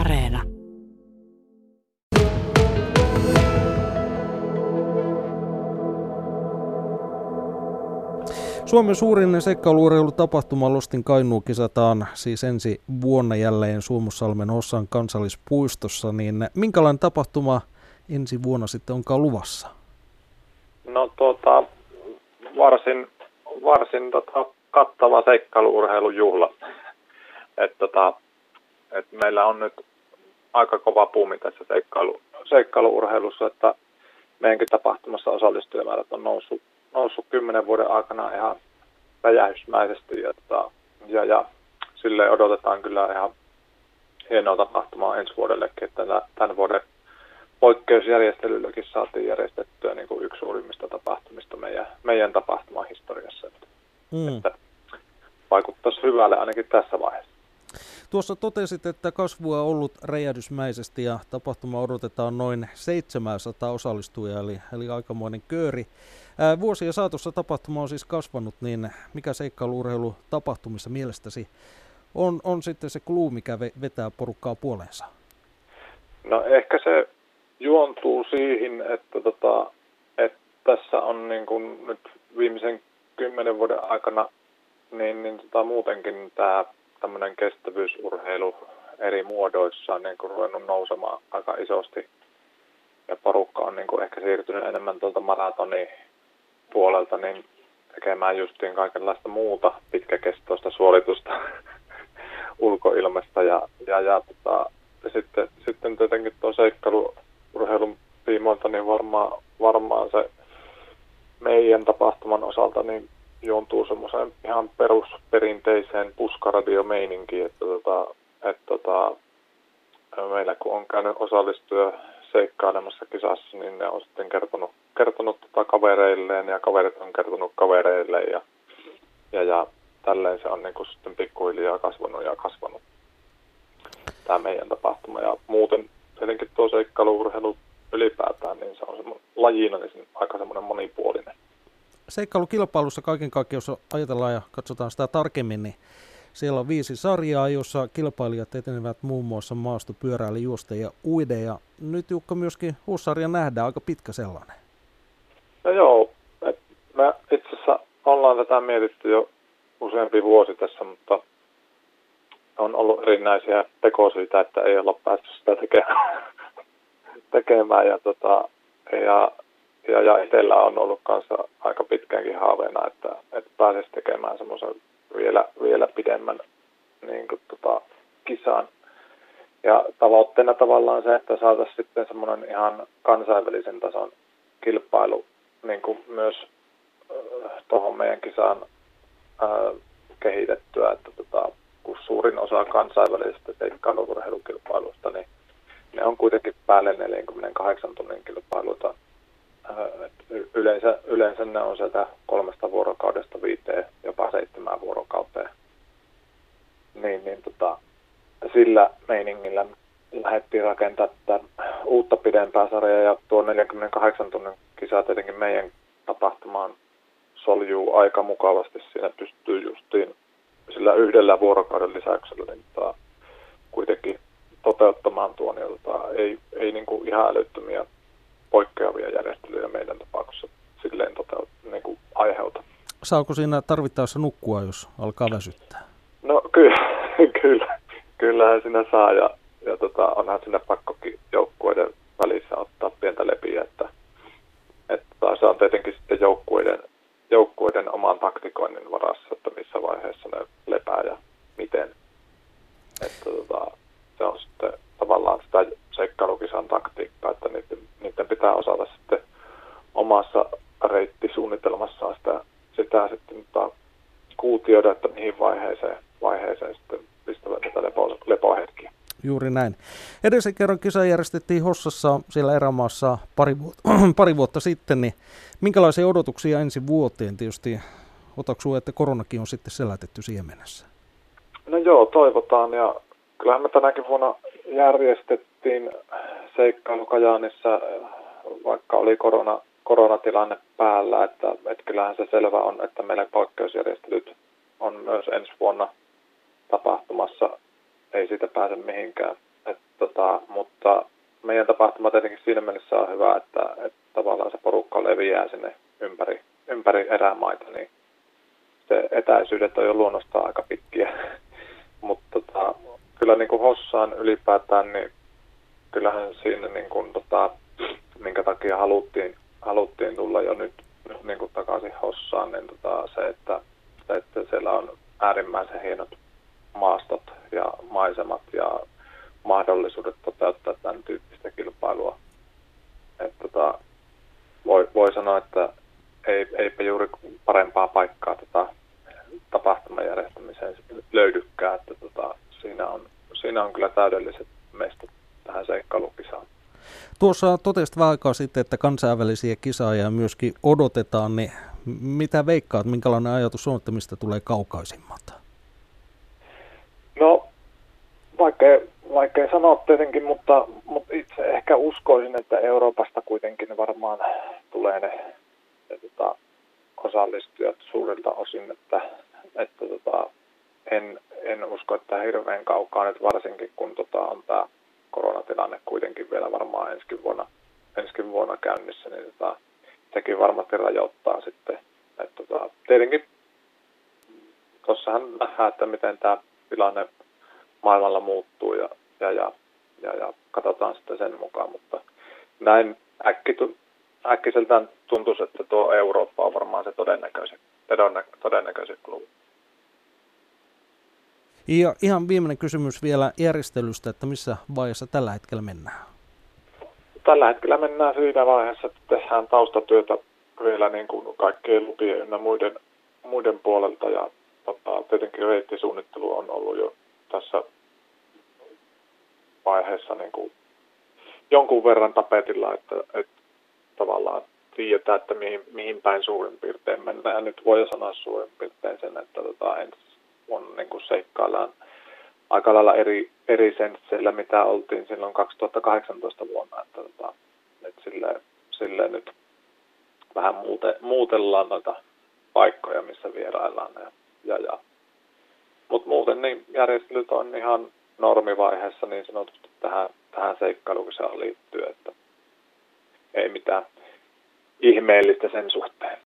Areena. Suomen suurin seikkailuurheilutapahtuma Lostin Kainuu kisataan siis ensi vuonna jälleen Suomussalmen Hossan kansallispuistossa, niin minkälainen tapahtuma ensi vuonna sitten onkaan luvassa? No tuota, varsin, varsin tota, kattava seikkailuurheilujuhla. Et, tota, et meillä on nyt aika kova puumi tässä seikkailu, seikkailuurheilussa, että meidänkin tapahtumassa osallistujamäärät on noussut, noussut kymmenen vuoden aikana ihan räjähdysmäisesti ja, tota, ja, ja silleen odotetaan kyllä ihan hienoa tapahtumaa ensi vuodellekin, että tämän vuoden poikkeusjärjestelylläkin saatiin järjestettyä niin kuin yksi suurimmista tapahtumista meidän, meidän tapahtuman historiassa. Mm. Että vaikuttaisi hyvälle ainakin tässä vaiheessa. Tuossa totesit, että kasvua on ollut räjähdysmäisesti ja tapahtuma odotetaan noin 700 osallistujaa, eli, eli aikamoinen kööri. Ää, vuosien saatossa tapahtuma on siis kasvanut, niin mikä seikkailuurheilu tapahtumissa mielestäsi on, on sitten se kluu, mikä vetää porukkaa puoleensa? No ehkä se juontuu siihen, että, tota, että tässä on niin kuin nyt viimeisen kymmenen vuoden aikana niin, niin tota, muutenkin tämä tämmöinen kestävyysurheilu eri muodoissaan niin kuin ruvennut nousemaan aika isosti. Ja porukka on niin kuin ehkä siirtynyt enemmän tuolta maratoni puolelta niin tekemään justiin kaikenlaista muuta pitkäkestoista suoritusta ulkoilmasta. Ja, ja, ja, tota, sitten, sitten tietenkin tuo seikkailuurheilun tiimoilta niin varmaan, varmaan se meidän tapahtuman osalta niin perusperinteiseen puskaradiomeininkiin, että tota, et tota, meillä kun on käynyt osallistua seikkailemassa kisassa, niin ne on sitten kertonut, kertonut tota kavereilleen ja kaverit on kertonut kavereille ja, ja, ja tälleen se on niin kuin sitten pikkuhiljaa kasvanut ja kasvanut tämä meidän tapahtuma. Ja muuten tietenkin tuo seikkailuurheilu ylipäätään, niin se on semmoinen lajina niin aika semmoinen monipuolinen seikkailukilpailussa kaiken kaikkiaan, jos ajatellaan ja katsotaan sitä tarkemmin, niin siellä on viisi sarjaa, jossa kilpailijat etenevät muun muassa maasto, pyöräily, juoste ja uide. Ja nyt Jukka myöskin huussarja nähdään, aika pitkä sellainen. No joo, me itse asiassa ollaan tätä mietitty jo useampi vuosi tässä, mutta on ollut erinäisiä tekosyitä, että ei olla päästy sitä tekemään. tekemään ja, tota, ja ja, ja itsellä on ollut kanssa aika pitkäänkin haaveena, että, että pääsisi tekemään semmoisen vielä, vielä pidemmän niin kuin, tota, kisan. Ja tavoitteena tavallaan se, että saataisiin sitten semmoinen ihan kansainvälisen tason kilpailu niin kuin myös äh, tuohon meidän kisaan äh, kehitettyä, että tota, kun suurin osa kansainvälisestä seikkailuurheilukilpailusta, niin ne on kuitenkin päälle 48 tunnin kilpailuita yleensä, yleensä ne on sieltä kolmesta vuorokaudesta viiteen, jopa seitsemään vuorokauteen. Niin, niin tota, sillä meiningillä lähdettiin rakentaa tätä uutta pidempää sarjaa ja tuo 48 tunnin kisa tietenkin meidän tapahtumaan soljuu aika mukavasti. Siinä pystyy justiin sillä yhdellä vuorokauden lisäyksellä niin tota, kuitenkin toteuttamaan tuon, ja tota, ei, ei niin kuin ihan älyttömiä poikkeavia järjestelyjä meidän tapauksessa silleen tota, niin kuin aiheuta. Saako siinä tarvittaessa nukkua, jos alkaa väsyttää? No kyllä, kyllä. kyllähän siinä saa ja, ja tota, onhan sinne pakkokin joukkueiden välissä ottaa pientä lepiä, että, että se on tietenkin sitten joukkueiden, joukkueiden oman taktikoinnin varassa, että missä vaiheessa ne lepää ja miten. Että tota, se on sitten tavallaan sitä seikkailukisan taktiikkaa, että niiden, niiden pitää osata sitten omassa reittisuunnitelmassaan sitä, sitä sitten mutta kuutioida, että mihin vaiheeseen, vaiheeseen sitten pistävät tätä lepo, lepohetkiä. Juuri näin. Edellisen kerran kisa järjestettiin Hossassa siellä erämaassa pari vuotta, pari vuotta sitten, niin minkälaisia odotuksia ensi vuoteen tietysti otaksuu, että koronakin on sitten selätetty siihen mennessä? No joo, toivotaan ja kyllähän me tänäkin vuonna järjestettiin seikkailu Kajaanissa, vaikka oli korona, koronatilanne päällä, että, että kyllähän se selvä on, että meillä poikkeusjärjestelyt on myös ensi vuonna tapahtumassa, ei siitä pääse mihinkään. Et tota, mutta meidän tapahtuma tietenkin siinä mielessä on hyvä, että, että tavallaan se porukka leviää sinne ympäri, ympäri erämaita, niin se etäisyydet on jo luonnostaan aika pitkiä. Mutta tota, kyllä niin kuin Hossaan ylipäätään, niin kyllähän siinä niin kuin, tota, minkä takia haluttiin, haluttiin tulla jo nyt, niin kuin takaisin Hossaan, niin tota, se, että, että siellä on äärimmäisen hienot maastot ja maisemat ja mahdollisuudet toteuttaa tämän tyyppistä kilpailua. että tota, voi, voi sanoa, että ei, eipä juuri parempaa paikkaa tota, tapahtuman järjestämiseen löydykään, että tota, siinä, on, siinä on kyllä täydelliset mestot tähän seikkailukisaan. Tuossa totesit vähän aikaa sitten, että kansainvälisiä kisaajia myöskin odotetaan, niin mitä veikkaat, minkälainen ajatus on, että mistä tulee kaukaisimmat? No, vaikka, vaikka sanoa tietenkin, mutta, mutta itse ehkä uskoisin, että Euroopasta kuitenkin varmaan tulee ne, ne tota, osallistujat suurilta osin, että, että tota, en, en usko, että hirveän kaukaa nyt varsinkin, kun tota, on tämä koronatilanne kuitenkin vielä varmaan ensi vuonna, ensi vuonna käynnissä, niin tota, sekin varmasti rajoittaa sitten. että tota, tietenkin tuossahan nähdään, että miten tämä tilanne maailmalla muuttuu ja, ja, ja, ja, ja katsotaan sitten sen mukaan, mutta näin äkki, äkkiseltään tuntuisi, että tuo Eurooppa on varmaan se todennäköisin, todennäköisin. Ja ihan viimeinen kysymys vielä järjestelystä, että missä vaiheessa tällä hetkellä mennään? Tällä hetkellä mennään siinä vaiheessa, että tehdään taustatyötä vielä niin kuin kaikkien lupien ja muiden, muiden puolelta ja tota, tietenkin reittisuunnittelu on ollut jo tässä vaiheessa niin kuin jonkun verran tapetilla, että, että tavallaan tiedetään, että mihin, mihin päin suurin piirtein mennään. Nyt voi sanoa suurin piirtein sen, että tota, ensi on niin kuin seikkaillaan aika lailla eri, eri sensseillä, mitä oltiin silloin 2018 vuonna. Että, tota, että sille, sille nyt vähän muute, muutellaan noita paikkoja, missä vieraillaan. Ja, ja, ja. Mutta muuten niin järjestelyt on ihan normivaiheessa niin sanotusti tähän, tähän seikkailuun liittyy, että ei mitään ihmeellistä sen suhteen.